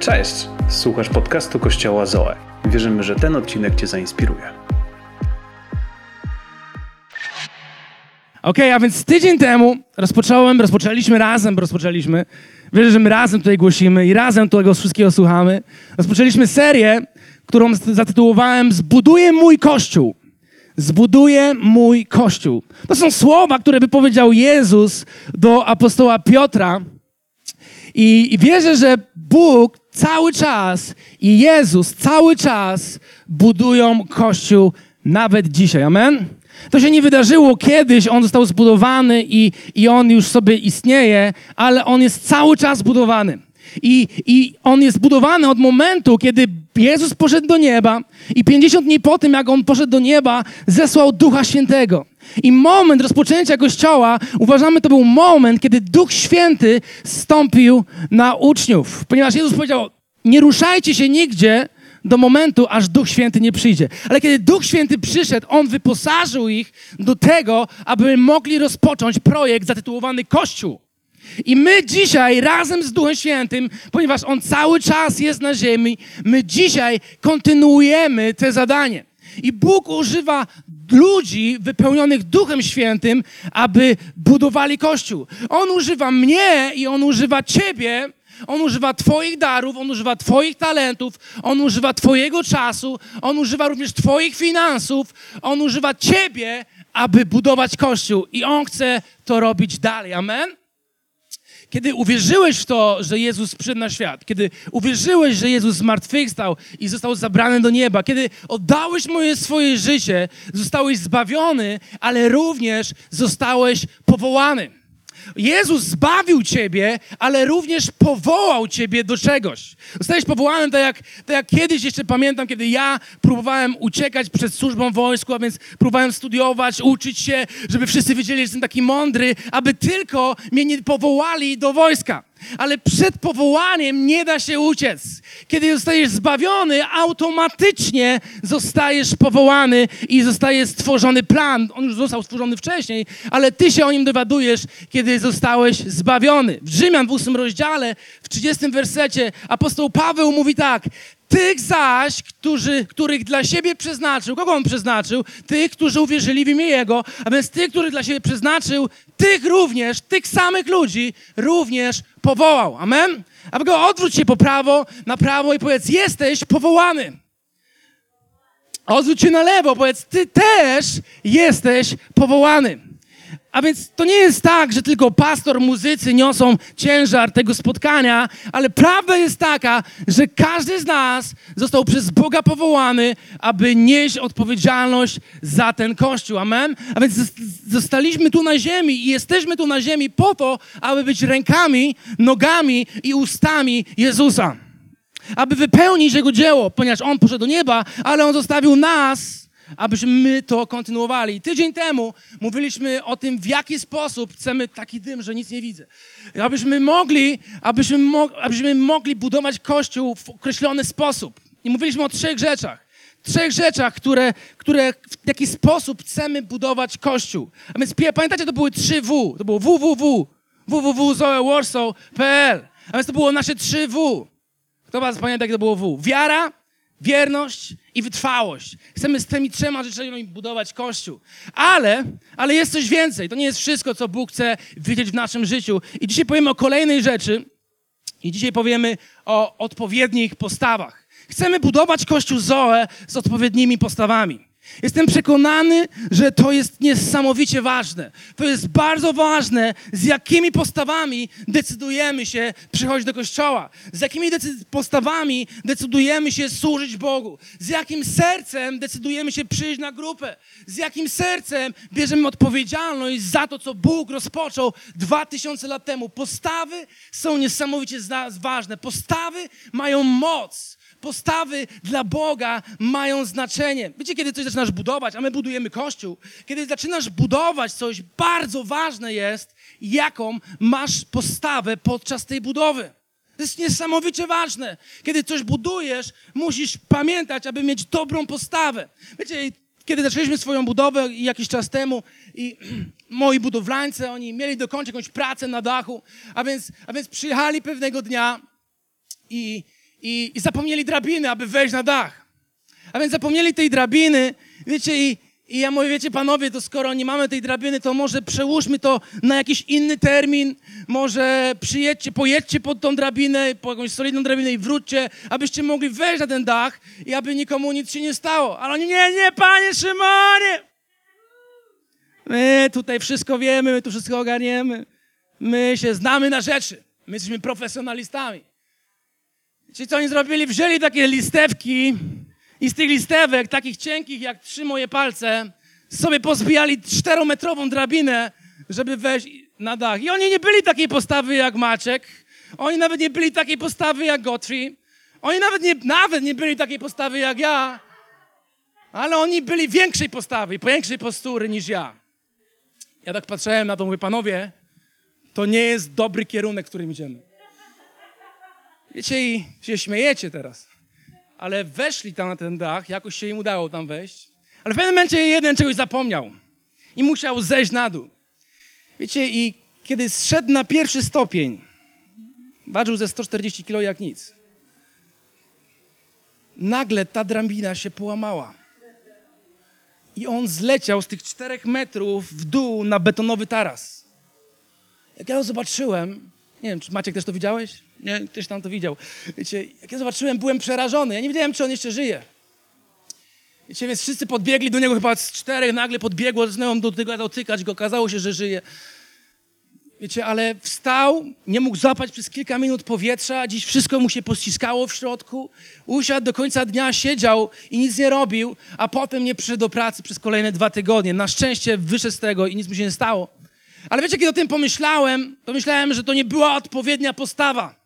Cześć! Słuchasz podcastu Kościoła Zoe. Wierzymy, że ten odcinek Cię zainspiruje. Okej, okay, a więc tydzień temu rozpocząłem, rozpoczęliśmy razem, rozpoczęliśmy. Wierzę, że my razem tutaj głosimy i razem tego wszystkiego słuchamy. Rozpoczęliśmy serię, którą zatytułowałem Zbuduję mój kościół. Zbuduję mój kościół. To są słowa, które wypowiedział Jezus do apostoła Piotra. I, I wierzę, że Bóg cały czas i Jezus cały czas budują Kościół nawet dzisiaj. Amen? To się nie wydarzyło kiedyś, on został zbudowany i, i on już sobie istnieje, ale on jest cały czas budowany. I, I on jest budowany od momentu, kiedy Jezus poszedł do nieba i 50 dni po tym, jak on poszedł do nieba, zesłał Ducha Świętego. I moment rozpoczęcia Kościoła, uważamy, to był moment, kiedy Duch Święty stąpił na uczniów. Ponieważ Jezus powiedział, nie ruszajcie się nigdzie do momentu, aż Duch Święty nie przyjdzie. Ale kiedy Duch Święty przyszedł, On wyposażył ich do tego, aby mogli rozpocząć projekt zatytułowany Kościół. I my dzisiaj razem z Duchem Świętym, ponieważ On cały czas jest na ziemi, my dzisiaj kontynuujemy te zadanie. I Bóg używa ludzi wypełnionych Duchem Świętym, aby budowali Kościół. On używa mnie i On używa Ciebie, on używa Twoich darów, On używa Twoich talentów, On używa Twojego czasu, On używa również Twoich finansów, On używa Ciebie, aby budować Kościół i On chce to robić dalej. Amen? Kiedy uwierzyłeś w to, że Jezus przyszedł na świat, kiedy uwierzyłeś, że Jezus zmartwychwstał i został zabrany do nieba, kiedy oddałeś moje swoje życie, zostałeś zbawiony, ale również zostałeś powołany. Jezus zbawił ciebie, ale również powołał ciebie do czegoś. Zostałeś powołany tak jak, tak jak kiedyś, jeszcze pamiętam, kiedy ja próbowałem uciekać przed służbą wojsku, a więc próbowałem studiować, uczyć się, żeby wszyscy wiedzieli, że jestem taki mądry, aby tylko mnie nie powołali do wojska. Ale przed powołaniem nie da się uciec. Kiedy zostajesz zbawiony, automatycznie zostajesz powołany i zostaje stworzony plan. On już został stworzony wcześniej, ale ty się o nim dowiadujesz, kiedy zostałeś zbawiony. W Rzymian w 8 rozdziale, w 30 wersecie apostoł Paweł mówi tak: tych zaś, którzy, których dla siebie przeznaczył, kogo on przeznaczył? Tych, którzy uwierzyli w imię Jego, a więc tych, których dla siebie przeznaczył, tych również, tych samych ludzi również powołał. Amen? A go odwróć się po prawo, na prawo i powiedz, jesteś powołany. Odwróć się na lewo, powiedz, ty też jesteś powołany. A więc to nie jest tak, że tylko pastor, muzycy niosą ciężar tego spotkania, ale prawda jest taka, że każdy z nas został przez Boga powołany, aby nieść odpowiedzialność za ten Kościół. Amen? A więc zostaliśmy tu na ziemi i jesteśmy tu na ziemi po to, aby być rękami, nogami i ustami Jezusa. Aby wypełnić Jego dzieło, ponieważ On poszedł do nieba, ale On zostawił nas abyśmy my to kontynuowali. Tydzień temu mówiliśmy o tym, w jaki sposób chcemy taki dym, że nic nie widzę. Abyśmy mogli, abyśmy, mo abyśmy mogli budować Kościół w określony sposób. I mówiliśmy o trzech rzeczach. Trzech rzeczach, które, które w jaki sposób chcemy budować Kościół. A więc pamiętacie, to były trzy W. To było www, www.zoewarsaw.pl. A więc to było nasze trzy W. Kto was pamięta, jak to było W? Wiara, wierność i wytrwałość. Chcemy z tymi trzema rzeczami budować Kościół. Ale, ale jest coś więcej. To nie jest wszystko, co Bóg chce widzieć w naszym życiu. I dzisiaj powiemy o kolejnej rzeczy. I dzisiaj powiemy o odpowiednich postawach. Chcemy budować Kościół Zoe z odpowiednimi postawami. Jestem przekonany, że to jest niesamowicie ważne. To jest bardzo ważne, z jakimi postawami decydujemy się przychodzić do kościoła, z jakimi postawami decydujemy się służyć Bogu, z jakim sercem decydujemy się przyjść na grupę, z jakim sercem bierzemy odpowiedzialność za to, co Bóg rozpoczął dwa tysiące lat temu. Postawy są niesamowicie ważne. Postawy mają moc postawy dla Boga mają znaczenie. Wiecie, kiedy coś zaczynasz budować, a my budujemy kościół, kiedy zaczynasz budować coś, bardzo ważne jest, jaką masz postawę podczas tej budowy. To jest niesamowicie ważne. Kiedy coś budujesz, musisz pamiętać, aby mieć dobrą postawę. Wiecie, kiedy zaczęliśmy swoją budowę jakiś czas temu i moi budowlańcy, oni mieli dokończyć jakąś pracę na dachu, a więc, a więc przyjechali pewnego dnia i i, i zapomnieli drabiny, aby wejść na dach. A więc zapomnieli tej drabiny, wiecie, i, i ja mówię, wiecie, panowie, to skoro nie mamy tej drabiny, to może przełóżmy to na jakiś inny termin, może przyjedźcie, pojedźcie pod tą drabinę, po jakąś solidną drabinę i wróćcie, abyście mogli wejść na ten dach i aby nikomu nic się nie stało. Ale oni, nie, nie, panie Szymonie! My tutaj wszystko wiemy, my tu wszystko ogarniemy. My się znamy na rzeczy. My jesteśmy profesjonalistami. Ci, co oni zrobili, wzięli takie listewki i z tych listewek, takich cienkich jak trzy moje palce, sobie pozbijali czterometrową drabinę, żeby wejść na dach. I oni nie byli takiej postawy jak Maciek. Oni nawet nie byli takiej postawy jak Gotri. Oni nawet nie, nawet nie byli takiej postawy jak ja. Ale oni byli większej postawy, większej postury niż ja. Ja tak patrzyłem na to, mówię, panowie, to nie jest dobry kierunek, którym idziemy. Wiecie, i się śmiejecie teraz. Ale weszli tam na ten dach, jakoś się im udało tam wejść. Ale w pewnym momencie jeden czegoś zapomniał i musiał zejść na dół. Wiecie, i kiedy zszedł na pierwszy stopień, ważył ze 140 kg jak nic. Nagle ta drabina się połamała. I on zleciał z tych czterech metrów w dół na betonowy taras. Jak ja to zobaczyłem, nie wiem, czy Maciek też to widziałeś? Nie, ktoś tam to widział. Wiecie, jak ja zobaczyłem, byłem przerażony. Ja nie wiedziałem, czy on jeszcze żyje. Wiecie, więc wszyscy podbiegli do niego, chyba z czterech nagle podbiegło, zaczynają do tego dotykać go, okazało się, że żyje. Wiecie, ale wstał, nie mógł złapać przez kilka minut powietrza, dziś wszystko mu się pościskało w środku. Usiadł do końca dnia, siedział i nic nie robił, a potem nie przyszedł do pracy przez kolejne dwa tygodnie. Na szczęście wyszedł z tego i nic mu się nie stało. Ale wiecie, kiedy o tym pomyślałem, pomyślałem, że to nie była odpowiednia postawa.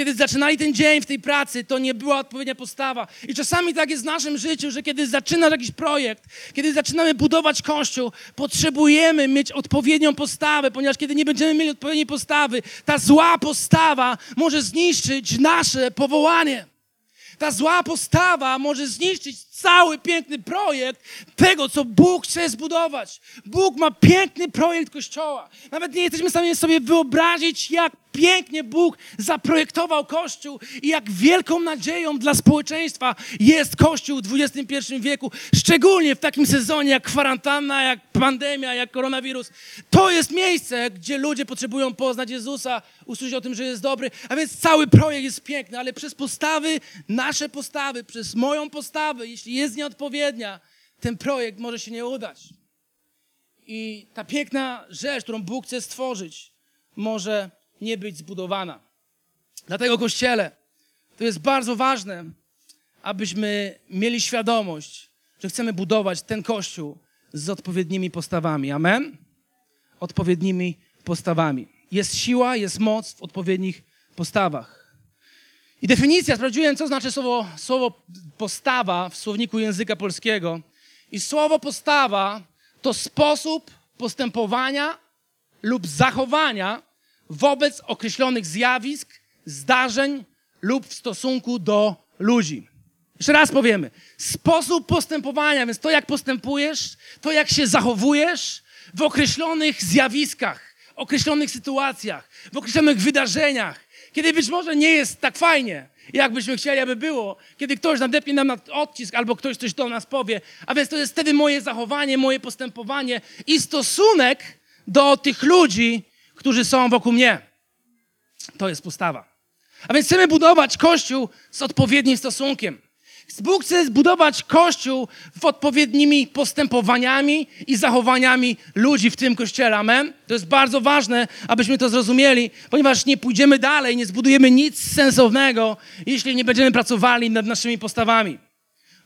Kiedy zaczynali ten dzień w tej pracy, to nie była odpowiednia postawa. I czasami tak jest w naszym życiu, że kiedy zaczynasz jakiś projekt, kiedy zaczynamy budować kościół, potrzebujemy mieć odpowiednią postawę, ponieważ kiedy nie będziemy mieli odpowiedniej postawy, ta zła postawa może zniszczyć nasze powołanie. Ta zła postawa może zniszczyć cały piękny projekt tego, co Bóg chce zbudować. Bóg ma piękny projekt Kościoła. Nawet nie jesteśmy w stanie sobie wyobrazić, jak pięknie Bóg zaprojektował Kościół i jak wielką nadzieją dla społeczeństwa jest Kościół w XXI wieku. Szczególnie w takim sezonie jak kwarantanna, jak pandemia, jak koronawirus. To jest miejsce, gdzie ludzie potrzebują poznać Jezusa, usłyszeć o tym, że jest dobry. A więc cały projekt jest piękny, ale przez postawy, nasze postawy, przez moją postawę, jeśli jest nieodpowiednia, ten projekt może się nie udać. I ta piękna rzecz, którą Bóg chce stworzyć, może nie być zbudowana. Dlatego, Kościele, to jest bardzo ważne, abyśmy mieli świadomość, że chcemy budować ten Kościół z odpowiednimi postawami. Amen? Odpowiednimi postawami. Jest siła, jest moc w odpowiednich postawach. I definicja, sprawdziłem, co znaczy słowo, słowo postawa w słowniku języka polskiego. I słowo postawa to sposób postępowania lub zachowania wobec określonych zjawisk, zdarzeń lub w stosunku do ludzi. Jeszcze raz powiemy. Sposób postępowania, więc to jak postępujesz, to jak się zachowujesz w określonych zjawiskach, określonych sytuacjach, w określonych wydarzeniach, kiedy być może nie jest tak fajnie, jak byśmy chcieli, aby było, kiedy ktoś nadepnie nam na odcisk albo ktoś coś do nas powie. A więc to jest wtedy moje zachowanie, moje postępowanie i stosunek do tych ludzi, którzy są wokół mnie. To jest postawa. A więc chcemy budować Kościół z odpowiednim stosunkiem. Bóg chce zbudować Kościół w odpowiednimi postępowaniami i zachowaniami ludzi w tym Kościele. Amen? To jest bardzo ważne, abyśmy to zrozumieli, ponieważ nie pójdziemy dalej, nie zbudujemy nic sensownego, jeśli nie będziemy pracowali nad naszymi postawami.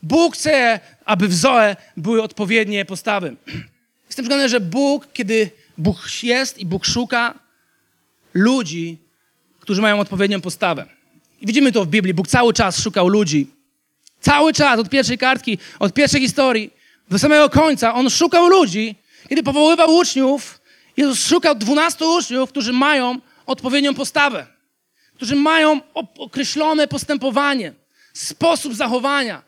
Bóg chce, aby w Zoe były odpowiednie postawy. Jestem przekonany, że Bóg, kiedy Bóg jest i Bóg szuka ludzi, którzy mają odpowiednią postawę. I widzimy to w Biblii. Bóg cały czas szukał ludzi. Cały czas, od pierwszej kartki, od pierwszej historii, do samego końca. On szukał ludzi. Kiedy powoływał uczniów, Jezus szukał dwunastu uczniów, którzy mają odpowiednią postawę. Którzy mają określone postępowanie, sposób zachowania,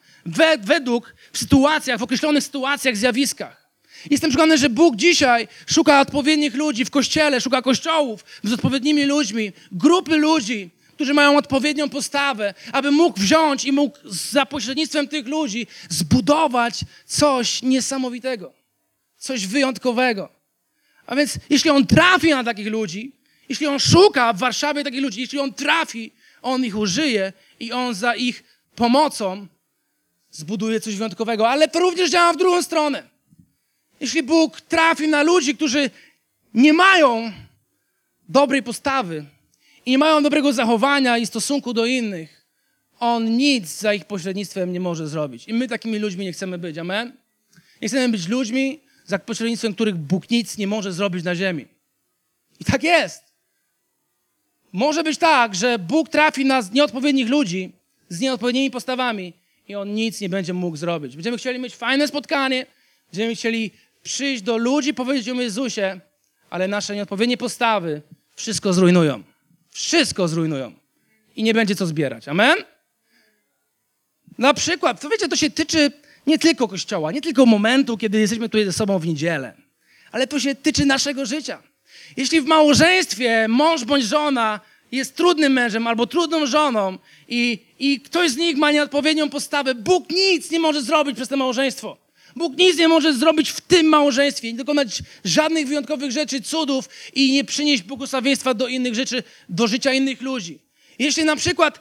według w sytuacjach, w określonych sytuacjach, zjawiskach. Jestem przekonany, że Bóg dzisiaj szuka odpowiednich ludzi w kościele, szuka kościołów z odpowiednimi ludźmi, grupy ludzi, którzy mają odpowiednią postawę, aby mógł wziąć i mógł za pośrednictwem tych ludzi zbudować coś niesamowitego, coś wyjątkowego. A więc jeśli on trafi na takich ludzi, jeśli on szuka w Warszawie takich ludzi, jeśli on trafi, on ich użyje i on za ich pomocą zbuduje coś wyjątkowego. Ale to również działa w drugą stronę. Jeśli Bóg trafi na ludzi, którzy nie mają dobrej postawy i nie mają dobrego zachowania i stosunku do innych, On nic za ich pośrednictwem nie może zrobić. I my takimi ludźmi nie chcemy być. Amen? Nie chcemy być ludźmi, za pośrednictwem których Bóg nic nie może zrobić na ziemi. I tak jest. Może być tak, że Bóg trafi na nieodpowiednich ludzi z nieodpowiednimi postawami i On nic nie będzie mógł zrobić. Będziemy chcieli mieć fajne spotkanie, będziemy chcieli przyjść do ludzi, powiedzieć o Jezusie, ale nasze nieodpowiednie postawy wszystko zrujnują. Wszystko zrujnują. I nie będzie co zbierać. Amen? Na przykład, to wiecie, to się tyczy nie tylko Kościoła, nie tylko momentu, kiedy jesteśmy tutaj ze sobą w niedzielę, ale to się tyczy naszego życia. Jeśli w małżeństwie mąż bądź żona jest trudnym mężem albo trudną żoną i, i ktoś z nich ma nieodpowiednią postawę, Bóg nic nie może zrobić przez to małżeństwo. Bóg nic nie może zrobić w tym małżeństwie, nie dokonać żadnych wyjątkowych rzeczy, cudów i nie przynieść błogosławieństwa do innych rzeczy, do życia innych ludzi. Jeśli na przykład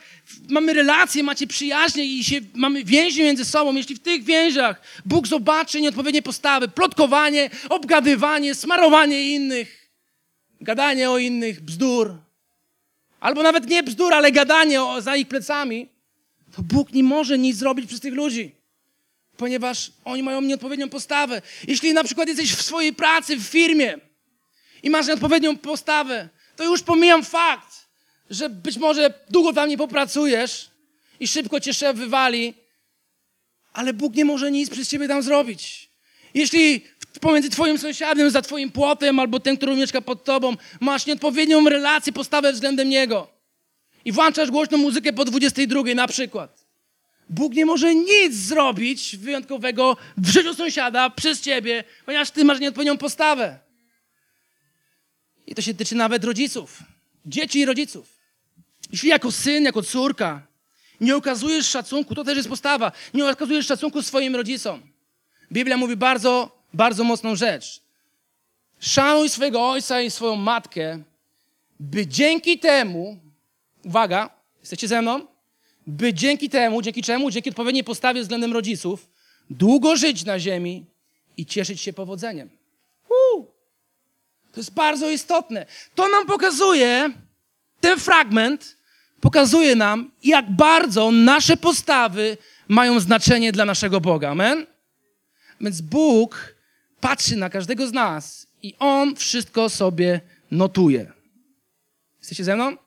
mamy relacje, macie przyjaźnie i się, mamy więzi między sobą, jeśli w tych więziach Bóg zobaczy nieodpowiednie postawy, plotkowanie, obgadywanie, smarowanie innych, gadanie o innych, bzdur, albo nawet nie bzdur, ale gadanie o, za ich plecami, to Bóg nie może nic zrobić przez tych ludzi ponieważ oni mają nieodpowiednią postawę. Jeśli na przykład jesteś w swojej pracy, w firmie i masz nieodpowiednią postawę, to już pomijam fakt, że być może długo tam nie popracujesz i szybko cię szef wywali, ale Bóg nie może nic przez ciebie tam zrobić. Jeśli pomiędzy twoim sąsiadem, za twoim płotem albo tym, który mieszka pod tobą, masz nieodpowiednią relację, postawę względem niego i włączasz głośną muzykę po 22 na przykład, Bóg nie może nic zrobić wyjątkowego w życiu sąsiada przez ciebie, ponieważ ty masz nieodpowiednią postawę. I to się tyczy nawet rodziców, dzieci i rodziców. Jeśli jako syn, jako córka nie okazujesz szacunku, to też jest postawa, nie okazujesz szacunku swoim rodzicom. Biblia mówi bardzo, bardzo mocną rzecz. Szanuj swojego ojca i swoją matkę, by dzięki temu, uwaga, jesteście ze mną? By dzięki temu, dzięki czemu, dzięki odpowiedniej postawie względem rodziców, długo żyć na ziemi i cieszyć się powodzeniem. Uu. To jest bardzo istotne. To nam pokazuje, ten fragment pokazuje nam, jak bardzo nasze postawy mają znaczenie dla naszego Boga. Amen? Więc Bóg patrzy na każdego z nas i On wszystko sobie notuje. Jesteście ze mną?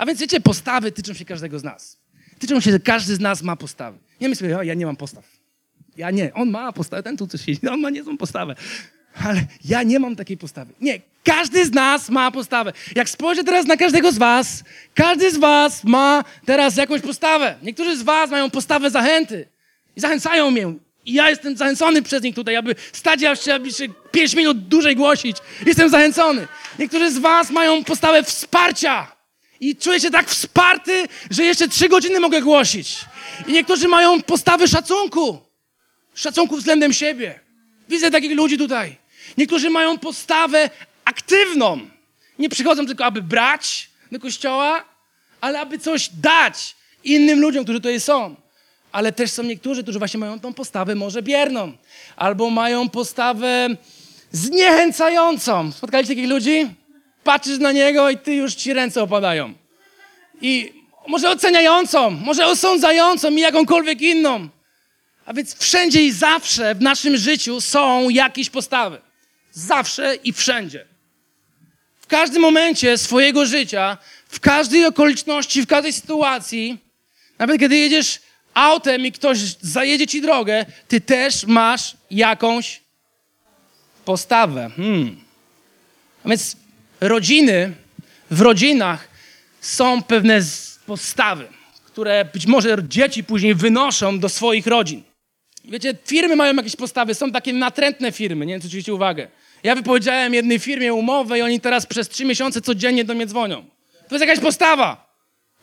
A więc wiecie, postawy tyczą się każdego z nas. Tyczą się, że każdy z nas ma postawy. Nie myślę, o, ja nie mam postaw. Ja nie. On ma postawę, ten tu coś siedzi, on ma niezłą postawę. Ale ja nie mam takiej postawy. Nie, każdy z nas ma postawę. Jak spojrzę teraz na każdego z was, każdy z was ma teraz jakąś postawę. Niektórzy z was mają postawę zachęty i zachęcają mnie. I ja jestem zachęcony przez nich tutaj, aby stać jeszcze, aby się pięć minut dłużej głosić. Jestem zachęcony. Niektórzy z was mają postawę wsparcia i czuję się tak wsparty, że jeszcze trzy godziny mogę głosić. I niektórzy mają postawy szacunku. Szacunku względem siebie. Widzę takich ludzi tutaj. Niektórzy mają postawę aktywną. Nie przychodzą tylko, aby brać do kościoła, ale aby coś dać innym ludziom, którzy tutaj są. Ale też są niektórzy, którzy właśnie mają tą postawę może bierną. Albo mają postawę zniechęcającą. Spotkaliście takich ludzi? Patrzysz na niego i ty już ci ręce opadają. I może oceniającą, może osądzającą i jakąkolwiek inną. A więc wszędzie i zawsze w naszym życiu są jakieś postawy. Zawsze i wszędzie. W każdym momencie swojego życia, w każdej okoliczności, w każdej sytuacji, nawet kiedy jedziesz autem i ktoś zajedzie ci drogę, ty też masz jakąś postawę. Hmm. A więc rodziny, w rodzinach są pewne postawy, które być może dzieci później wynoszą do swoich rodzin. Wiecie, firmy mają jakieś postawy, są takie natrętne firmy, nie wiem, czy uwagę. Ja wypowiedziałem jednej firmie umowę i oni teraz przez trzy miesiące codziennie do mnie dzwonią. To jest jakaś postawa.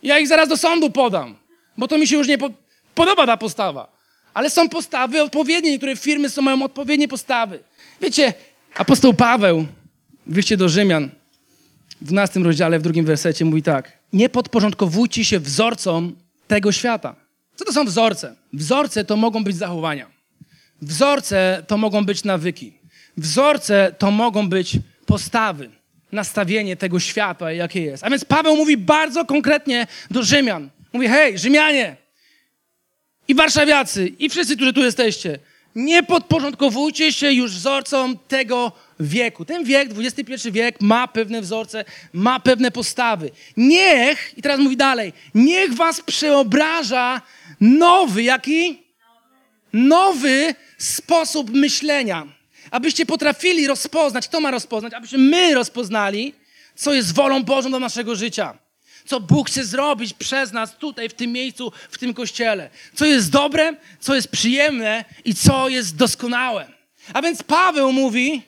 Ja ich zaraz do sądu podam, bo to mi się już nie po podoba ta postawa. Ale są postawy odpowiednie, niektóre firmy są, mają odpowiednie postawy. Wiecie, apostoł Paweł w do Rzymian w 12 rozdziale, w drugim wersecie mówi tak. Nie podporządkowujcie się wzorcom tego świata. Co to są wzorce? Wzorce to mogą być zachowania. Wzorce to mogą być nawyki. Wzorce to mogą być postawy, nastawienie tego świata, jakie jest. A więc Paweł mówi bardzo konkretnie do Rzymian. Mówi, hej, Rzymianie i warszawiacy i wszyscy, którzy tu jesteście, nie podporządkowujcie się już wzorcom tego wieku. Ten wiek, XXI wiek, ma pewne wzorce, ma pewne postawy. Niech, i teraz mówi dalej, niech was przeobraża nowy, jaki? Nowy sposób myślenia. Abyście potrafili rozpoznać, kto ma rozpoznać, abyśmy my rozpoznali, co jest wolą Bożą do naszego życia. Co Bóg chce zrobić przez nas tutaj, w tym miejscu, w tym kościele. Co jest dobre, co jest przyjemne i co jest doskonałe. A więc Paweł mówi,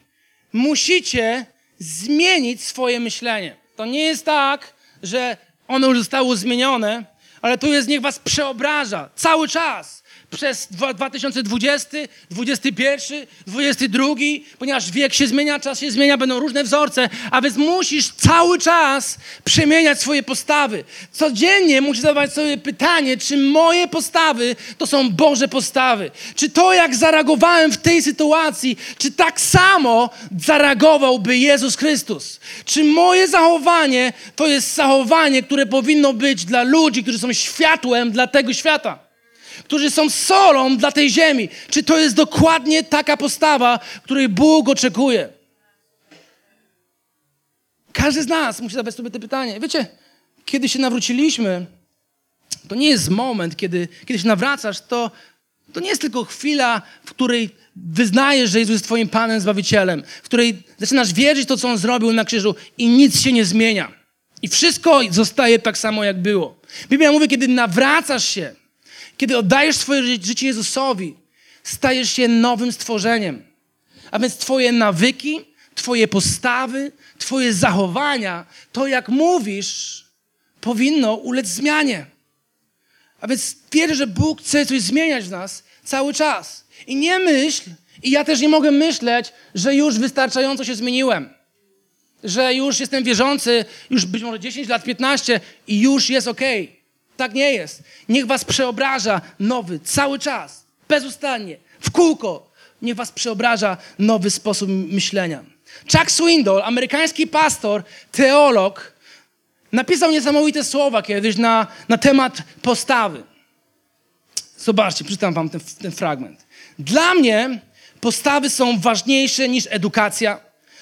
musicie zmienić swoje myślenie. To nie jest tak, że ono już zostało zmienione, ale to jest niech was przeobraża cały czas przez 2020, 2021, 2022, ponieważ wiek się zmienia, czas się zmienia, będą różne wzorce, a więc musisz cały czas przemieniać swoje postawy. Codziennie musisz zadawać sobie pytanie, czy moje postawy to są Boże postawy. Czy to, jak zareagowałem w tej sytuacji, czy tak samo zareagowałby Jezus Chrystus? Czy moje zachowanie to jest zachowanie, które powinno być dla ludzi, którzy są światłem dla tego świata? Którzy są solą dla tej ziemi. Czy to jest dokładnie taka postawa, której Bóg oczekuje? Każdy z nas musi zadać sobie to pytanie. Wiecie, kiedy się nawróciliśmy, to nie jest moment, kiedy, kiedy się nawracasz, to, to nie jest tylko chwila, w której wyznajesz, że Jezus jest Twoim Panem, Zbawicielem, w której zaczynasz wierzyć to, co On zrobił na krzyżu i nic się nie zmienia. I wszystko zostaje tak samo, jak było. Biblia mówi, kiedy nawracasz się, kiedy oddajesz swoje życie Jezusowi, stajesz się nowym stworzeniem. A więc Twoje nawyki, Twoje postawy, Twoje zachowania, to jak mówisz, powinno ulec zmianie. A więc wierzę, że Bóg chce coś zmieniać w nas cały czas. I nie myśl, i ja też nie mogę myśleć, że już wystarczająco się zmieniłem. Że już jestem wierzący, już być może 10 lat, 15 i już jest ok. Tak nie jest. Niech was przeobraża nowy, cały czas, bezustannie, w kółko. Niech was przeobraża nowy sposób myślenia. Chuck Swindoll, amerykański pastor, teolog, napisał niesamowite słowa kiedyś na, na temat postawy. Zobaczcie, przeczytam wam ten, ten fragment. Dla mnie postawy są ważniejsze niż edukacja,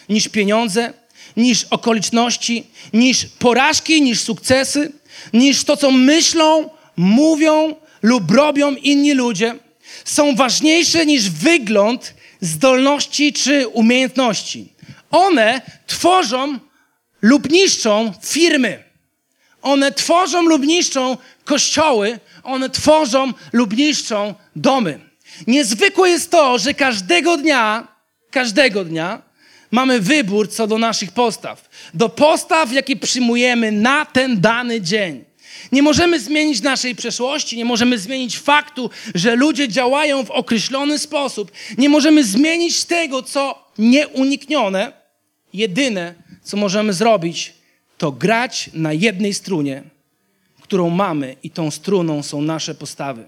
niż pieniądze, niż okoliczności, niż porażki, niż sukcesy, niż to, co myślą, mówią lub robią inni ludzie. Są ważniejsze niż wygląd, zdolności czy umiejętności. One tworzą lub niszczą firmy. One tworzą lub niszczą kościoły. One tworzą lub niszczą domy. Niezwykłe jest to, że każdego dnia, każdego dnia mamy wybór co do naszych postaw. Do postaw, jakie przyjmujemy na ten dany dzień. Nie możemy zmienić naszej przeszłości, nie możemy zmienić faktu, że ludzie działają w określony sposób. Nie możemy zmienić tego, co nieuniknione. Jedyne, co możemy zrobić, to grać na jednej strunie, którą mamy, i tą struną są nasze postawy.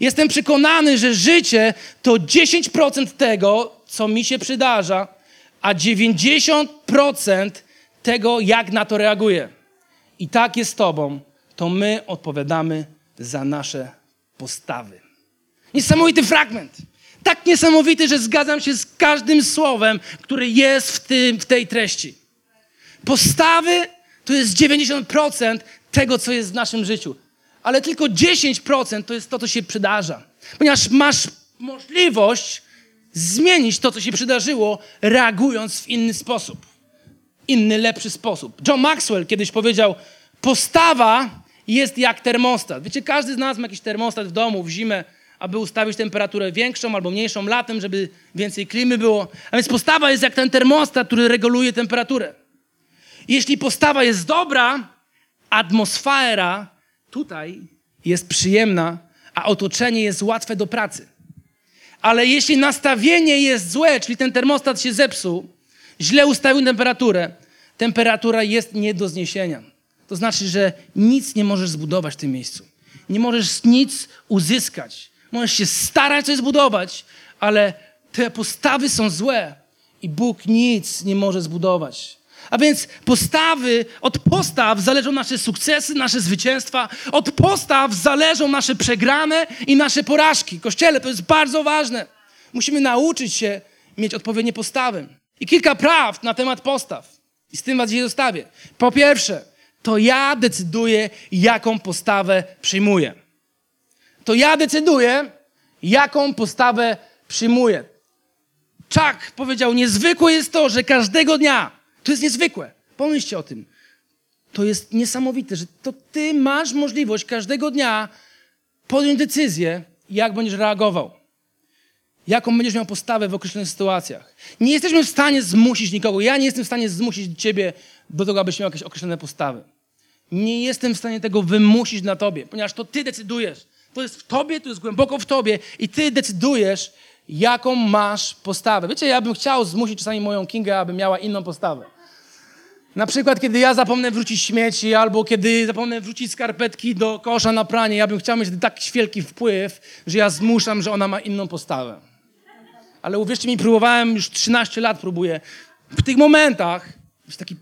Jestem przekonany, że życie to 10% tego, co mi się przydarza, a 90% tego, jak na to reaguję. I tak jest z Tobą, to my odpowiadamy za nasze postawy. Niesamowity fragment. Tak niesamowity, że zgadzam się z każdym słowem, które jest w, tym, w tej treści. Postawy to jest 90% tego, co jest w naszym życiu. Ale tylko 10% to jest to, co się przydarza. Ponieważ masz możliwość zmienić to, co się przydarzyło, reagując w inny sposób. Inny, lepszy sposób. John Maxwell kiedyś powiedział: Postawa jest jak termostat. Wiecie, każdy z nas ma jakiś termostat w domu w zimę, aby ustawić temperaturę większą albo mniejszą latem, żeby więcej klimy było. A więc postawa jest jak ten termostat, który reguluje temperaturę. Jeśli postawa jest dobra, atmosfera tutaj jest przyjemna, a otoczenie jest łatwe do pracy. Ale jeśli nastawienie jest złe, czyli ten termostat się zepsuł, źle ustawił temperaturę, temperatura jest nie do zniesienia. To znaczy, że nic nie możesz zbudować w tym miejscu. Nie możesz nic uzyskać. Możesz się starać coś zbudować, ale te postawy są złe i Bóg nic nie może zbudować. A więc postawy, od postaw zależą nasze sukcesy, nasze zwycięstwa, od postaw zależą nasze przegrane i nasze porażki. Kościele, to jest bardzo ważne. Musimy nauczyć się mieć odpowiednie postawy. I kilka praw na temat postaw. I z tym was dzisiaj zostawię. Po pierwsze, to ja decyduję, jaką postawę przyjmuję. To ja decyduję, jaką postawę przyjmuję. Chuck powiedział, niezwykłe jest to, że każdego dnia, to jest niezwykłe, pomyślcie o tym, to jest niesamowite, że to ty masz możliwość każdego dnia podjąć decyzję, jak będziesz reagował. Jaką będziesz miał postawę w określonych sytuacjach. Nie jesteśmy w stanie zmusić nikogo. Ja nie jestem w stanie zmusić ciebie do tego, abyś miał jakieś określone postawy. Nie jestem w stanie tego wymusić na tobie, ponieważ to ty decydujesz. To jest w tobie, to jest głęboko w tobie i ty decydujesz, jaką masz postawę. Wiecie, ja bym chciał zmusić czasami moją Kingę, aby miała inną postawę. Na przykład, kiedy ja zapomnę wrzucić śmieci, albo kiedy zapomnę wrzucić skarpetki do kosza na pranie, ja bym chciał mieć tak wielki wpływ, że ja zmuszam, że ona ma inną postawę. Ale uwierzcie mi, próbowałem, już 13 lat próbuję. W tych momentach jest taki,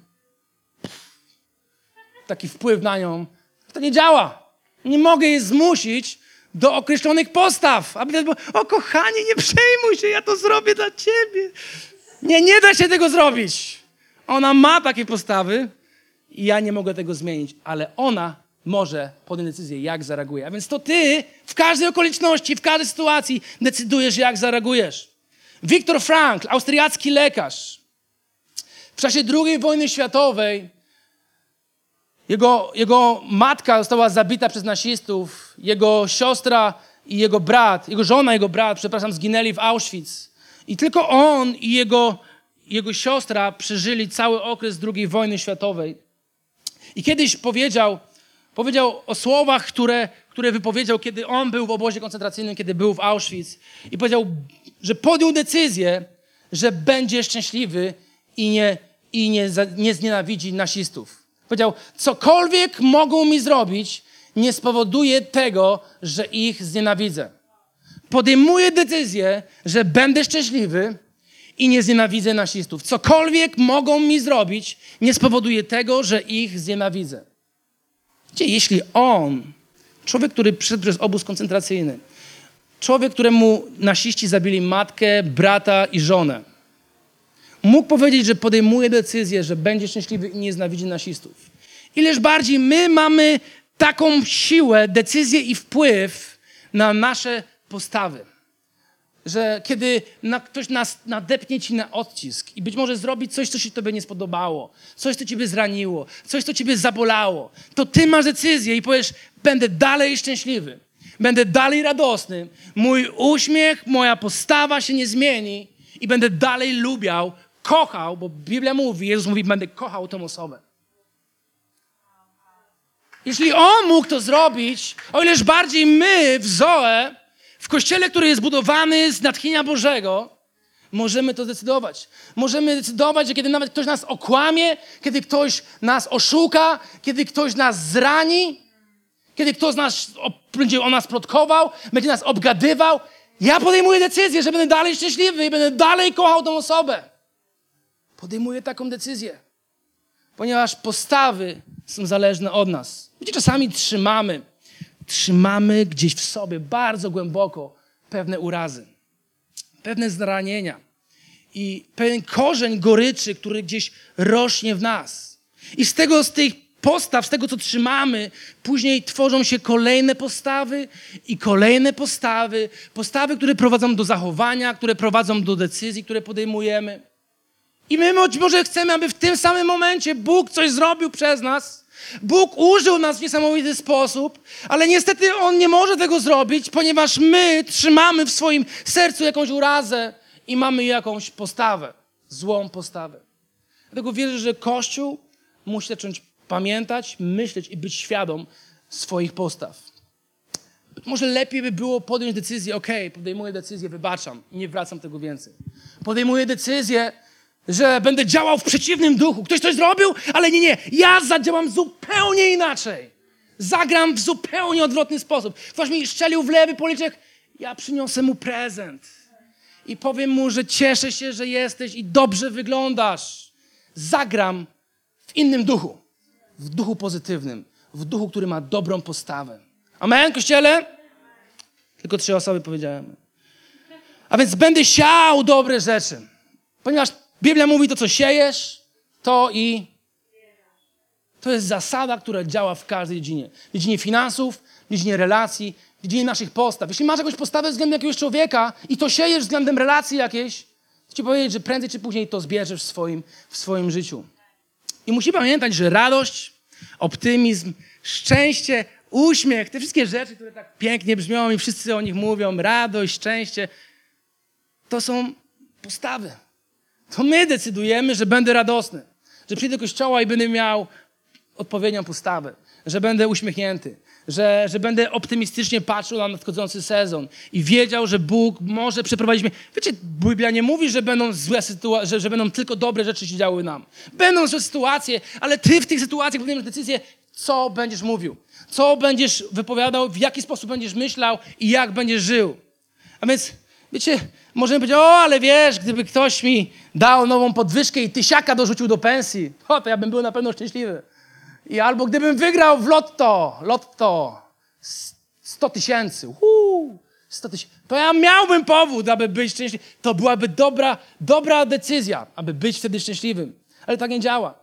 taki wpływ na nią. To nie działa. Nie mogę jej zmusić do określonych postaw. Aby o kochanie, nie przejmuj się, ja to zrobię dla ciebie. Nie, nie da się tego zrobić. Ona ma takie postawy i ja nie mogę tego zmienić, ale ona może podjąć decyzję, jak zareaguje. A więc to ty w każdej okoliczności, w każdej sytuacji decydujesz, jak zareagujesz. Viktor Frankl, austriacki lekarz, w czasie II wojny światowej jego, jego matka została zabita przez nazistów, jego siostra i jego brat, jego żona jego brat, przepraszam, zginęli w Auschwitz. I tylko on i jego, jego siostra przeżyli cały okres II wojny światowej. I kiedyś powiedział, powiedział o słowach, które, które wypowiedział, kiedy on był w obozie koncentracyjnym, kiedy był w Auschwitz. I powiedział, że podjął decyzję, że będzie szczęśliwy i nie, i nie, nie znienawidzi nazistów. Powiedział, cokolwiek mogą mi zrobić, nie spowoduje tego, że ich znienawidzę. Podejmuję decyzję, że będę szczęśliwy i nie znienawidzę nazistów. Cokolwiek mogą mi zrobić, nie spowoduje tego, że ich znienawidzę. Wiecie, jeśli on, człowiek, który przyszedł przez obóz koncentracyjny, człowiek, któremu nasiści zabili matkę, brata i żonę, mógł powiedzieć, że podejmuje decyzję, że będzie szczęśliwy i nie znawidzi nasistów. Ileż bardziej my mamy taką siłę, decyzję i wpływ na nasze postawy. Że kiedy na, ktoś nas nadepnie ci na odcisk i być może zrobić coś, co się tobie nie spodobało, coś, co ciebie zraniło, coś, co ciebie zabolało, to ty masz decyzję i powiesz, będę dalej szczęśliwy, będę dalej radosny, mój uśmiech, moja postawa się nie zmieni i będę dalej lubiał kochał, bo Biblia mówi, Jezus mówi, będę kochał tę osobę. Jeśli On mógł to zrobić, o ileż bardziej my w Zoe, w kościele, który jest budowany z natchnienia Bożego, możemy to zdecydować. Możemy decydować, że kiedy nawet ktoś nas okłamie, kiedy ktoś nas oszuka, kiedy ktoś nas zrani, kiedy ktoś nas, będzie o nas plotkował, będzie nas obgadywał, ja podejmuję decyzję, że będę dalej szczęśliwy i będę dalej kochał tę osobę podejmuje taką decyzję. Ponieważ postawy są zależne od nas. Wiecie, czasami trzymamy, trzymamy gdzieś w sobie bardzo głęboko pewne urazy, pewne zranienia i pewien korzeń goryczy, który gdzieś rośnie w nas. I z tego, z tych postaw, z tego, co trzymamy, później tworzą się kolejne postawy i kolejne postawy, postawy, które prowadzą do zachowania, które prowadzą do decyzji, które podejmujemy. I my być może chcemy, aby w tym samym momencie Bóg coś zrobił przez nas. Bóg użył nas w niesamowity sposób, ale niestety On nie może tego zrobić, ponieważ my trzymamy w swoim sercu jakąś urazę i mamy jakąś postawę, złą postawę. Dlatego wierzę, że Kościół musi zacząć pamiętać, myśleć i być świadom swoich postaw. Może lepiej by było podjąć decyzję, ok, podejmuję decyzję, wybaczam nie wracam tego więcej. Podejmuję decyzję, że będę działał w przeciwnym duchu. Ktoś coś zrobił, ale nie, nie, ja zadziałam zupełnie inaczej. Zagram w zupełnie odwrotny sposób. Ktoś mi szczelił w lewy policzek, ja przyniosę mu prezent. I powiem mu, że cieszę się, że jesteś i dobrze wyglądasz. Zagram w innym duchu. W duchu pozytywnym. W duchu, który ma dobrą postawę. Amen, kościele? Tylko trzy osoby powiedziałem. A więc będę siał dobre rzeczy. Ponieważ Biblia mówi to, co siejesz, to i to jest zasada, która działa w każdej dziedzinie. W dziedzinie finansów, w dziedzinie relacji, w dziedzinie naszych postaw. Jeśli masz jakąś postawę względem jakiegoś człowieka i to siejesz względem relacji jakiejś, to ci powiedzieć, że prędzej czy później to zbierzesz w swoim, w swoim życiu. I musi pamiętać, że radość, optymizm, szczęście, uśmiech, te wszystkie rzeczy, które tak pięknie brzmią i wszyscy o nich mówią, radość, szczęście, to są postawy. To my decydujemy, że będę radosny, że przyjdę do kościoła i będę miał odpowiednią postawę, że będę uśmiechnięty, że, że będę optymistycznie patrzył na nadchodzący sezon i wiedział, że Bóg może przeprowadzić mnie. Wiecie, Biblia nie mówi, że będą złe sytuacje, że, że będą tylko dobre rzeczy się działy nam. Będą złe sytuacje, ale ty w tych sytuacjach podejmiesz decyzję, co będziesz mówił, co będziesz wypowiadał, w jaki sposób będziesz myślał i jak będziesz żył. A więc, wiecie, możemy powiedzieć, o, ale wiesz, gdyby ktoś mi dał nową podwyżkę i tysiaka dorzucił do pensji, o, to ja bym był na pewno szczęśliwy. I albo gdybym wygrał w lotto, lotto 100 tysięcy, 100 tysięcy, to ja miałbym powód, aby być szczęśliwy. To byłaby dobra, dobra decyzja, aby być wtedy szczęśliwym. Ale tak nie działa.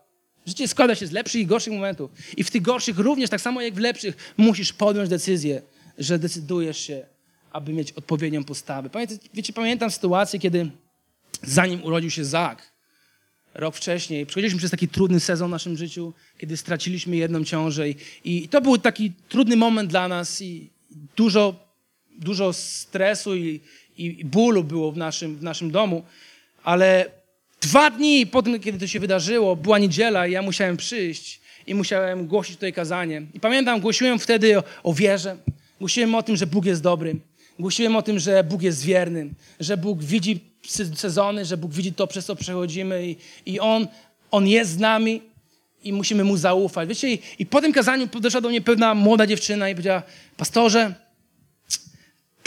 Życie składa się z lepszych i gorszych momentów. I w tych gorszych również, tak samo jak w lepszych, musisz podjąć decyzję, że decydujesz się, aby mieć odpowiednią postawę. Pamiętacie, wiecie, pamiętam sytuację, kiedy zanim urodził się Zak, rok wcześniej, przechodziliśmy przez taki trudny sezon w naszym życiu, kiedy straciliśmy jedną ciążę i, i to był taki trudny moment dla nas i dużo, dużo stresu i, i bólu było w naszym, w naszym domu, ale dwa dni po tym, kiedy to się wydarzyło, była niedziela i ja musiałem przyjść i musiałem głosić tutaj kazanie. I pamiętam, głosiłem wtedy o, o wierze, głosiłem o tym, że Bóg jest dobry, głosiłem o tym, że Bóg jest wierny, że Bóg widzi sezony, że Bóg widzi to, przez co przechodzimy i, i On, On jest z nami i musimy Mu zaufać. Wiecie, i, i po tym kazaniu podeszła do mnie pewna młoda dziewczyna i powiedziała, pastorze,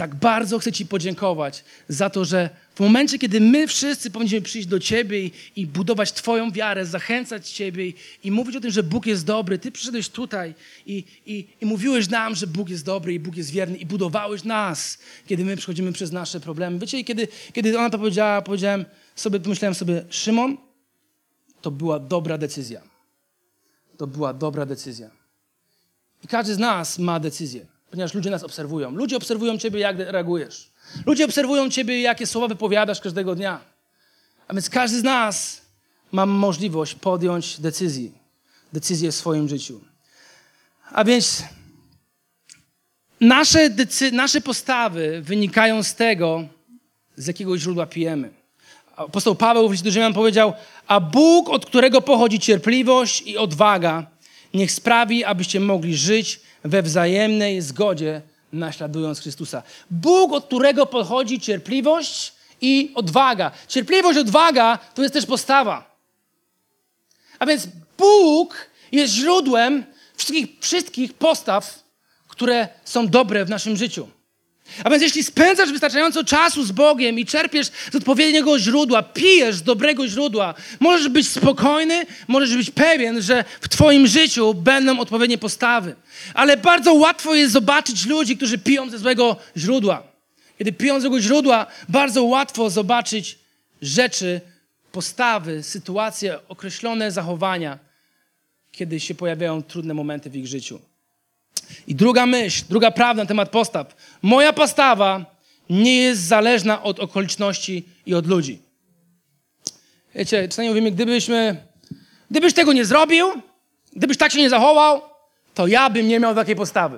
tak bardzo chcę Ci podziękować za to, że w momencie, kiedy my wszyscy powinniśmy przyjść do Ciebie i, i budować Twoją wiarę, zachęcać Ciebie i, i, mówić o tym, że Bóg jest dobry, Ty przyszedłeś tutaj i, i, i mówiłeś nam, że Bóg jest dobry i Bóg jest wierny i budowałeś nas, kiedy my przechodzimy przez nasze problemy. Wiecie, kiedy, kiedy ona to powiedziała, powiedziałem sobie, pomyślałem sobie, Szymon, to była dobra decyzja. To była dobra decyzja. I każdy z nas ma decyzję ponieważ ludzie nas obserwują. Ludzie obserwują Ciebie, jak reagujesz. Ludzie obserwują Ciebie, jakie słowa wypowiadasz każdego dnia. A więc każdy z nas ma możliwość podjąć decyzji, decyzję w swoim życiu. A więc nasze, decy- nasze postawy wynikają z tego, z jakiego źródła pijemy. Apostoł Paweł w liście Rzymian powiedział, a Bóg, od którego pochodzi cierpliwość i odwaga, niech sprawi, abyście mogli żyć we wzajemnej zgodzie, naśladując Chrystusa. Bóg, od którego pochodzi cierpliwość i odwaga. Cierpliwość, odwaga to jest też postawa. A więc Bóg jest źródłem wszystkich, wszystkich postaw, które są dobre w naszym życiu. A więc jeśli spędzasz wystarczająco czasu z Bogiem i czerpiesz z odpowiedniego źródła, pijesz z dobrego źródła, możesz być spokojny, możesz być pewien, że w Twoim życiu będą odpowiednie postawy. Ale bardzo łatwo jest zobaczyć ludzi, którzy piją ze złego źródła. Kiedy piją z złego źródła, bardzo łatwo zobaczyć rzeczy, postawy, sytuacje, określone zachowania, kiedy się pojawiają trudne momenty w ich życiu. I druga myśl, druga prawda na temat postaw. Moja postawa nie jest zależna od okoliczności i od ludzi. Wiecie, czasami mówimy, gdybyśmy, gdybyś tego nie zrobił, gdybyś tak się nie zachował, to ja bym nie miał takiej postawy.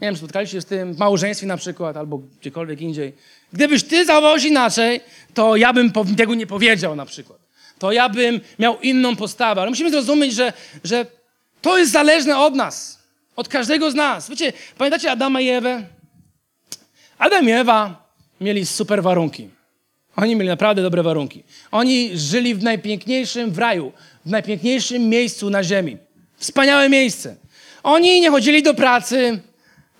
Nie wiem, spotkaliście się z tym w małżeństwie na przykład, albo gdziekolwiek indziej. Gdybyś ty zachował się inaczej, to ja bym tego nie powiedział na przykład. To ja bym miał inną postawę. Ale musimy zrozumieć, że, że To jest zależne od nas, od każdego z nas. Wiecie, pamiętacie Adama i Ewę? Adam i Ewa mieli super warunki. Oni mieli naprawdę dobre warunki. Oni żyli w najpiękniejszym w raju, w najpiękniejszym miejscu na ziemi. Wspaniałe miejsce. Oni nie chodzili do pracy,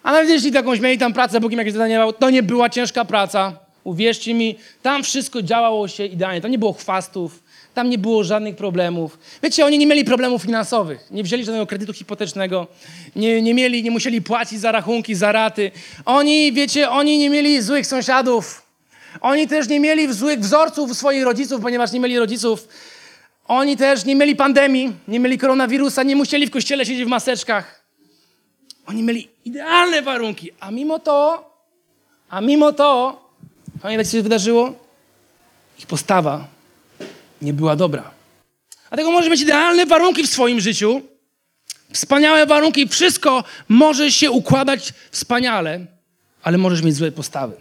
a nawet jeśli jakąś mieli tam pracę, Bóg im jakieś zadanie dał, to nie była ciężka praca. Uwierzcie mi, tam wszystko działało się idealnie. Tam nie było chwastów, tam nie było żadnych problemów. Wiecie, oni nie mieli problemów finansowych. Nie wzięli żadnego kredytu hipotecznego. Nie, nie mieli, nie musieli płacić za rachunki, za raty. Oni, wiecie, oni nie mieli złych sąsiadów. Oni też nie mieli złych wzorców swoich rodziców, ponieważ nie mieli rodziców. Oni też nie mieli pandemii, nie mieli koronawirusa, nie musieli w kościele siedzieć w maseczkach. Oni mieli idealne warunki, a mimo to, a mimo to, pamiętacie, co się wydarzyło? Ich postawa nie była dobra. Dlatego możesz mieć idealne warunki w swoim życiu, wspaniałe warunki, wszystko może się układać wspaniale, ale możesz mieć złe postawy.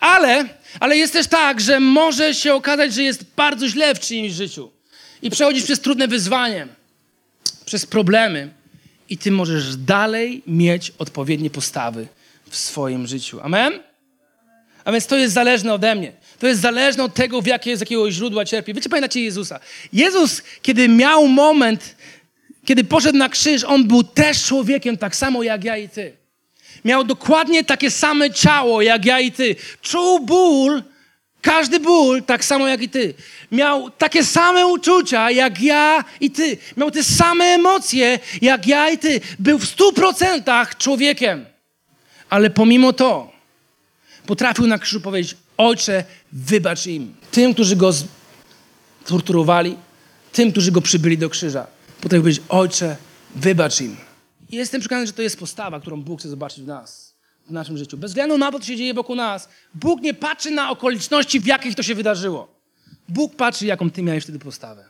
Ale, ale jest też tak, że może się okazać, że jest bardzo źle w czyimś życiu i przechodzisz przez trudne wyzwanie, przez problemy i ty możesz dalej mieć odpowiednie postawy w swoim życiu. Amen? A więc to jest zależne ode mnie. To jest zależne od tego, w jakie, z jakiego źródła cierpi. Wiecie, pamiętacie Jezusa? Jezus, kiedy miał moment, kiedy poszedł na krzyż, on był też człowiekiem, tak samo jak ja i ty. Miał dokładnie takie same ciało jak ja i ty. Czuł ból, każdy ból, tak samo jak i ty. Miał takie same uczucia jak ja i ty. Miał te same emocje jak ja i ty. Był w stu procentach człowiekiem. Ale pomimo to potrafił na krzyżu powiedzieć: Ojcze, wybacz im. Tym, którzy go torturowali, tym, którzy go przybyli do krzyża. Potrafił powiedzieć: Ojcze, wybacz im. Jestem przekonany, że to jest postawa, którą Bóg chce zobaczyć w nas, w naszym życiu. Bez względu na to, co się dzieje wokół nas, Bóg nie patrzy na okoliczności, w jakich to się wydarzyło. Bóg patrzy, jaką ty miałeś wtedy postawę.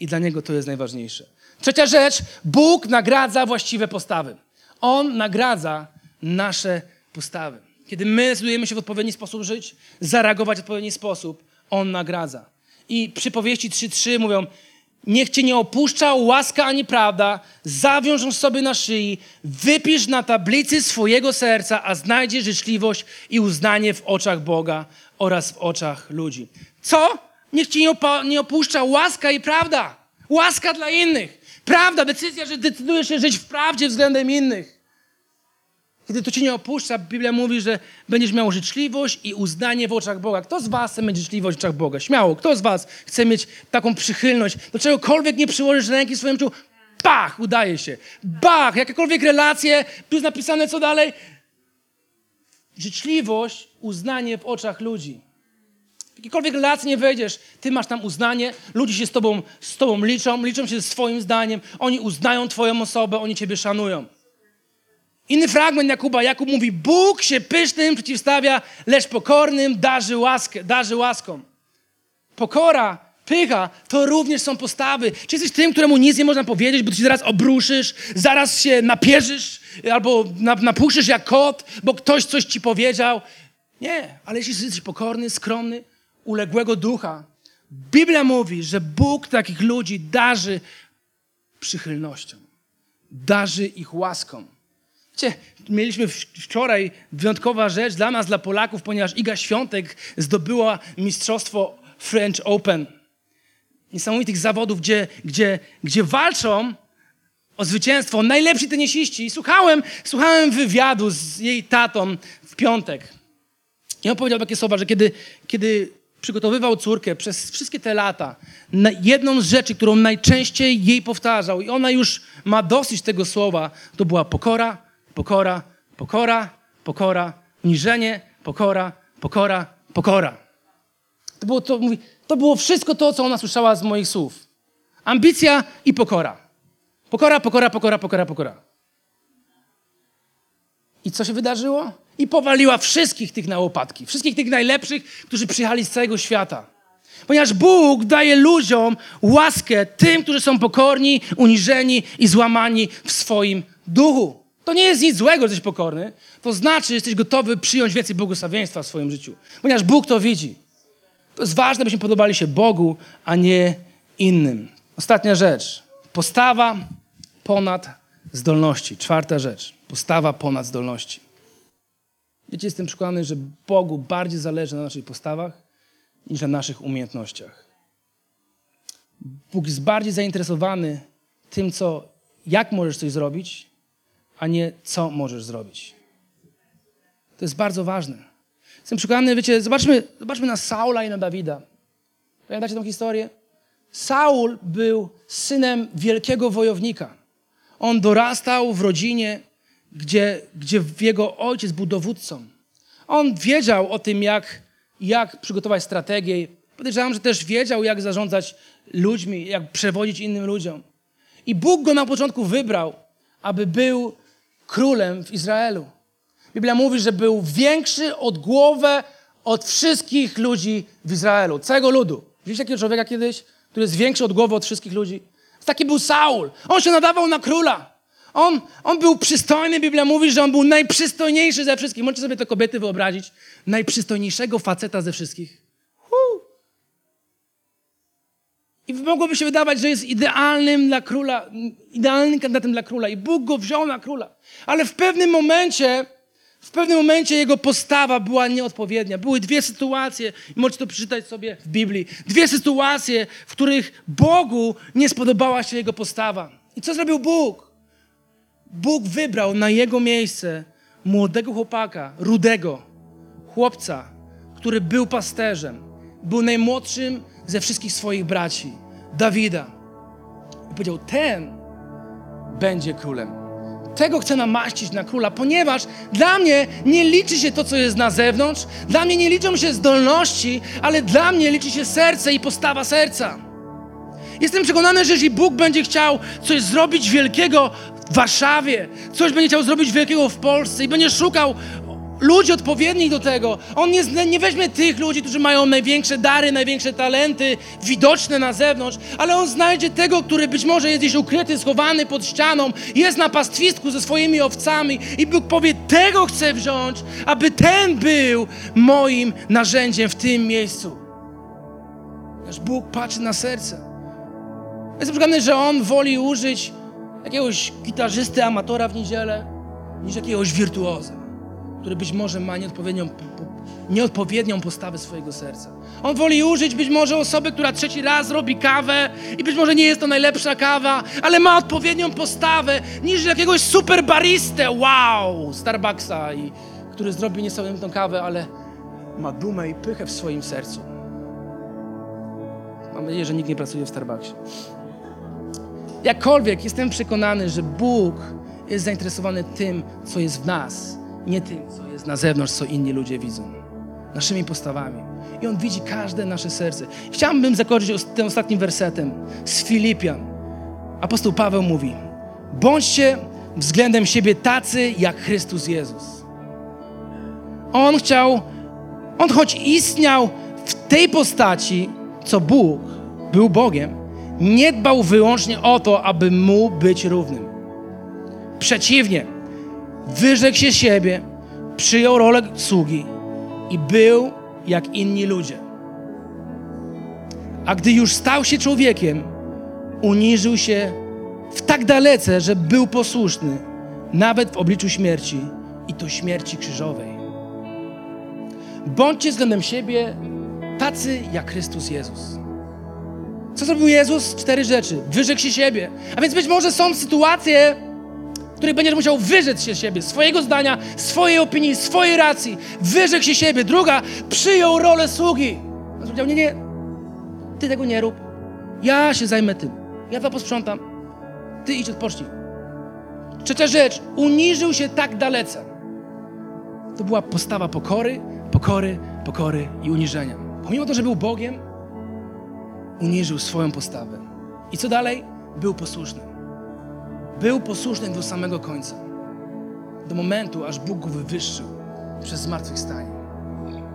I dla Niego to jest najważniejsze. Trzecia rzecz, Bóg nagradza właściwe postawy. On nagradza nasze postawy. Kiedy my zdecydujemy się w odpowiedni sposób żyć, zareagować w odpowiedni sposób, On nagradza. I przypowieści 3.3 mówią, Niech cię nie opuszcza łaska ani prawda, zawiążą sobie na szyi, wypisz na tablicy swojego serca, a znajdziesz życzliwość i uznanie w oczach Boga oraz w oczach ludzi. Co? Niech cię nie, nie opuszcza łaska i prawda. Łaska dla innych. Prawda, decyzja, że decydujesz się żyć w prawdzie względem innych. Kiedy to cię nie opuszcza, Biblia mówi, że będziesz miał życzliwość i uznanie w oczach Boga. Kto z was chce mieć życzliwość w oczach Boga? Śmiało. Kto z was chce mieć taką przychylność? Do czegokolwiek nie przyłożysz ręki w swoim czuł, bach, udaje się. Bach, jakiekolwiek relacje, tu jest napisane co dalej. Życzliwość, uznanie w oczach ludzi. W jakiekolwiek relacje nie wejdziesz, ty masz tam uznanie, ludzie się z tobą, z tobą liczą, liczą się swoim zdaniem, oni uznają twoją osobę, oni ciebie szanują. Inny fragment Jakuba. Jakub mówi, Bóg się pysznym przeciwstawia, lecz pokornym darzy, łaskę, darzy łaską. Pokora, pycha, to również są postawy. Czy jesteś tym, któremu nic nie można powiedzieć, bo ty się zaraz obruszysz, zaraz się napierzysz albo napuszysz jak kot, bo ktoś coś ci powiedział. Nie, ale jeśli jesteś pokorny, skromny, uległego ducha, Biblia mówi, że Bóg takich ludzi darzy przychylnością, darzy ich łaską. Wiecie, mieliśmy wczoraj wyjątkowa rzecz dla nas, dla Polaków, ponieważ Iga Świątek zdobyła mistrzostwo French Open. Niesamowitych zawodów, gdzie, gdzie, gdzie walczą o zwycięstwo najlepsi tenisiści. Słuchałem, słuchałem wywiadu z jej tatą w piątek. I on powiedział takie słowa, że kiedy, kiedy przygotowywał córkę przez wszystkie te lata, jedną z rzeczy, którą najczęściej jej powtarzał, i ona już ma dosyć tego słowa, to była pokora, pokora, pokora, pokora, uniżenie, pokora, pokora, pokora. To było, to, mówi, to było wszystko to, co ona słyszała z moich słów. Ambicja i pokora. Pokora, pokora, pokora, pokora, pokora. I co się wydarzyło? I powaliła wszystkich tych na łopatki. Wszystkich tych najlepszych, którzy przyjechali z całego świata. Ponieważ Bóg daje ludziom łaskę tym, którzy są pokorni, uniżeni i złamani w swoim duchu. To nie jest nic złego, że jesteś pokorny. To znaczy, że jesteś gotowy przyjąć więcej błogosławieństwa w swoim życiu. Ponieważ Bóg to widzi. To jest ważne, byśmy podobali się Bogu, a nie innym. Ostatnia rzecz. Postawa ponad zdolności. Czwarta rzecz. Postawa ponad zdolności. Wiecie, jestem przekonany, że Bogu bardziej zależy na naszych postawach niż na naszych umiejętnościach. Bóg jest bardziej zainteresowany tym, co, jak możesz coś zrobić, a nie co możesz zrobić. To jest bardzo ważne. Jestem przekonany, wiecie, zobaczmy, zobaczmy na Saula i na Dawida. Pamiętacie tę historię? Saul był synem wielkiego wojownika. On dorastał w rodzinie, gdzie, gdzie jego ojciec był dowódcą. On wiedział o tym, jak, jak przygotować strategię. Podejrzewam, że też wiedział, jak zarządzać ludźmi, jak przewodzić innym ludziom. I Bóg go na początku wybrał, aby był królem w Izraelu. Biblia mówi, że był większy od głowę od wszystkich ludzi w Izraelu, całego ludu. Widzieliście takiego człowieka kiedyś, który jest większy od głowy od wszystkich ludzi? Taki był Saul. On się nadawał na króla. On, on był przystojny, Biblia mówi, że on był najprzystojniejszy ze wszystkich. Możecie sobie te kobiety wyobrazić? Najprzystojniejszego faceta ze wszystkich. I mogłoby się wydawać, że jest idealnym dla króla, idealnym kandydatem dla króla. I Bóg go wziął na króla. Ale w pewnym momencie, w pewnym momencie jego postawa była nieodpowiednia. Były dwie sytuacje, i możecie to przeczytać sobie w Biblii. Dwie sytuacje, w których Bogu nie spodobała się jego postawa. I co zrobił Bóg? Bóg wybrał na jego miejsce młodego chłopaka, rudego, chłopca, który był pasterzem. Był najmłodszym ze wszystkich swoich braci, Dawida. I powiedział: Ten będzie królem. Tego chcę namaścić na króla, ponieważ dla mnie nie liczy się to, co jest na zewnątrz, dla mnie nie liczą się zdolności, ale dla mnie liczy się serce i postawa serca. Jestem przekonany, że jeśli Bóg będzie chciał coś zrobić wielkiego w Warszawie, coś będzie chciał zrobić wielkiego w Polsce i będzie szukał ludzi odpowiednich do tego, On nie, nie weźmie tych ludzi, którzy mają największe dary, największe talenty, widoczne na zewnątrz, ale On znajdzie tego, który być może jest gdzieś ukryty, schowany pod ścianą, jest na pastwisku ze swoimi owcami i Bóg powie, tego chcę wziąć, aby ten był moim narzędziem w tym miejscu. Nasz Bóg patrzy na serce. Jestem przekonany, że on woli użyć jakiegoś gitarzysty, amatora w niedzielę, niż jakiegoś wirtuoza, który być może ma nieodpowiednią, po- po- nieodpowiednią postawę swojego serca. On woli użyć być może osoby, która trzeci raz robi kawę i być może nie jest to najlepsza kawa, ale ma odpowiednią postawę, niż jakiegoś super baristę, wow, Starbucksa, i, który zrobi niesamowitą kawę, ale ma dumę i pychę w swoim sercu. Mam nadzieję, że nikt nie pracuje w Starbucksie. Jakkolwiek jestem przekonany, że Bóg jest zainteresowany tym, co jest w nas, nie tym, co jest na zewnątrz, co inni ludzie widzą. Naszymi postawami. I On widzi każde nasze serce. Chciałbym zakończyć tym ostatnim wersetem z Filipian. Apostoł Paweł mówi: Bądźcie względem siebie tacy, jak Chrystus Jezus. On chciał, on choć istniał w tej postaci, co Bóg, był Bogiem, nie dbał wyłącznie o to, aby mu być równym. Przeciwnie, wyrzekł się siebie, przyjął rolę sługi i był jak inni ludzie. A gdy już stał się człowiekiem, uniżył się w tak dalece, że był posłuszny, nawet w obliczu śmierci i to śmierci krzyżowej. Bądźcie względem siebie tacy jak Chrystus Jezus. Co zrobił Jezus? Cztery rzeczy. Wyrzekł się siebie. A więc być może są sytuacje, w których będziesz musiał wyrzec się siebie, swojego zdania, swojej opinii, swojej racji. Wyrzekł się siebie. Druga, przyjął rolę sługi. On powiedział, nie, nie, ty tego nie rób. Ja się zajmę tym. Ja to posprzątam. Ty idź odpocznij. Trzecia rzecz, uniżył się tak dalece. To była postawa pokory, pokory, pokory i uniżenia. Pomimo to, że był Bogiem, uniżył swoją postawę. I co dalej? Był posłuszny. Był posłuszny do samego końca. Do momentu, aż Bóg go wywyższył przez zmartwychwstanie.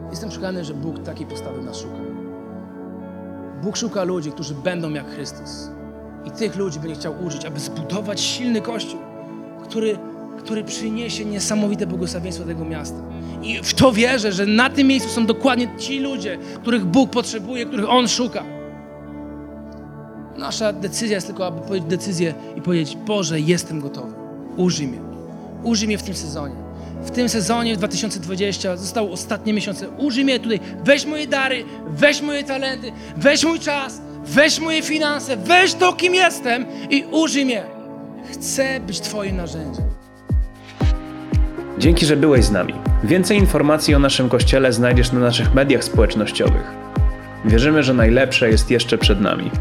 Jestem przekonany, że Bóg takiej postawy nas szuka. Bóg szuka ludzi, którzy będą jak Chrystus. I tych ludzi będzie chciał użyć, aby zbudować silny kościół, który, który przyniesie niesamowite błogosławieństwo tego miasta. I w to wierzę, że na tym miejscu są dokładnie ci ludzie, których Bóg potrzebuje, których On szuka. Nasza decyzja jest tylko, aby powiedzieć decyzję i powiedzieć, Boże, jestem gotowy. Użyj mnie. Użyj mnie w tym sezonie. W tym sezonie w 2020 zostały ostatnie miesiące. Użyj mnie tutaj. Weź moje dary, weź moje talenty, weź mój czas, weź moje finanse, weź to, kim jestem i użyj mnie. Chcę być Twoim narzędziem. Dzięki, że byłeś z nami. Więcej informacji o naszym kościele znajdziesz na naszych mediach społecznościowych. Wierzymy, że najlepsze jest jeszcze przed nami.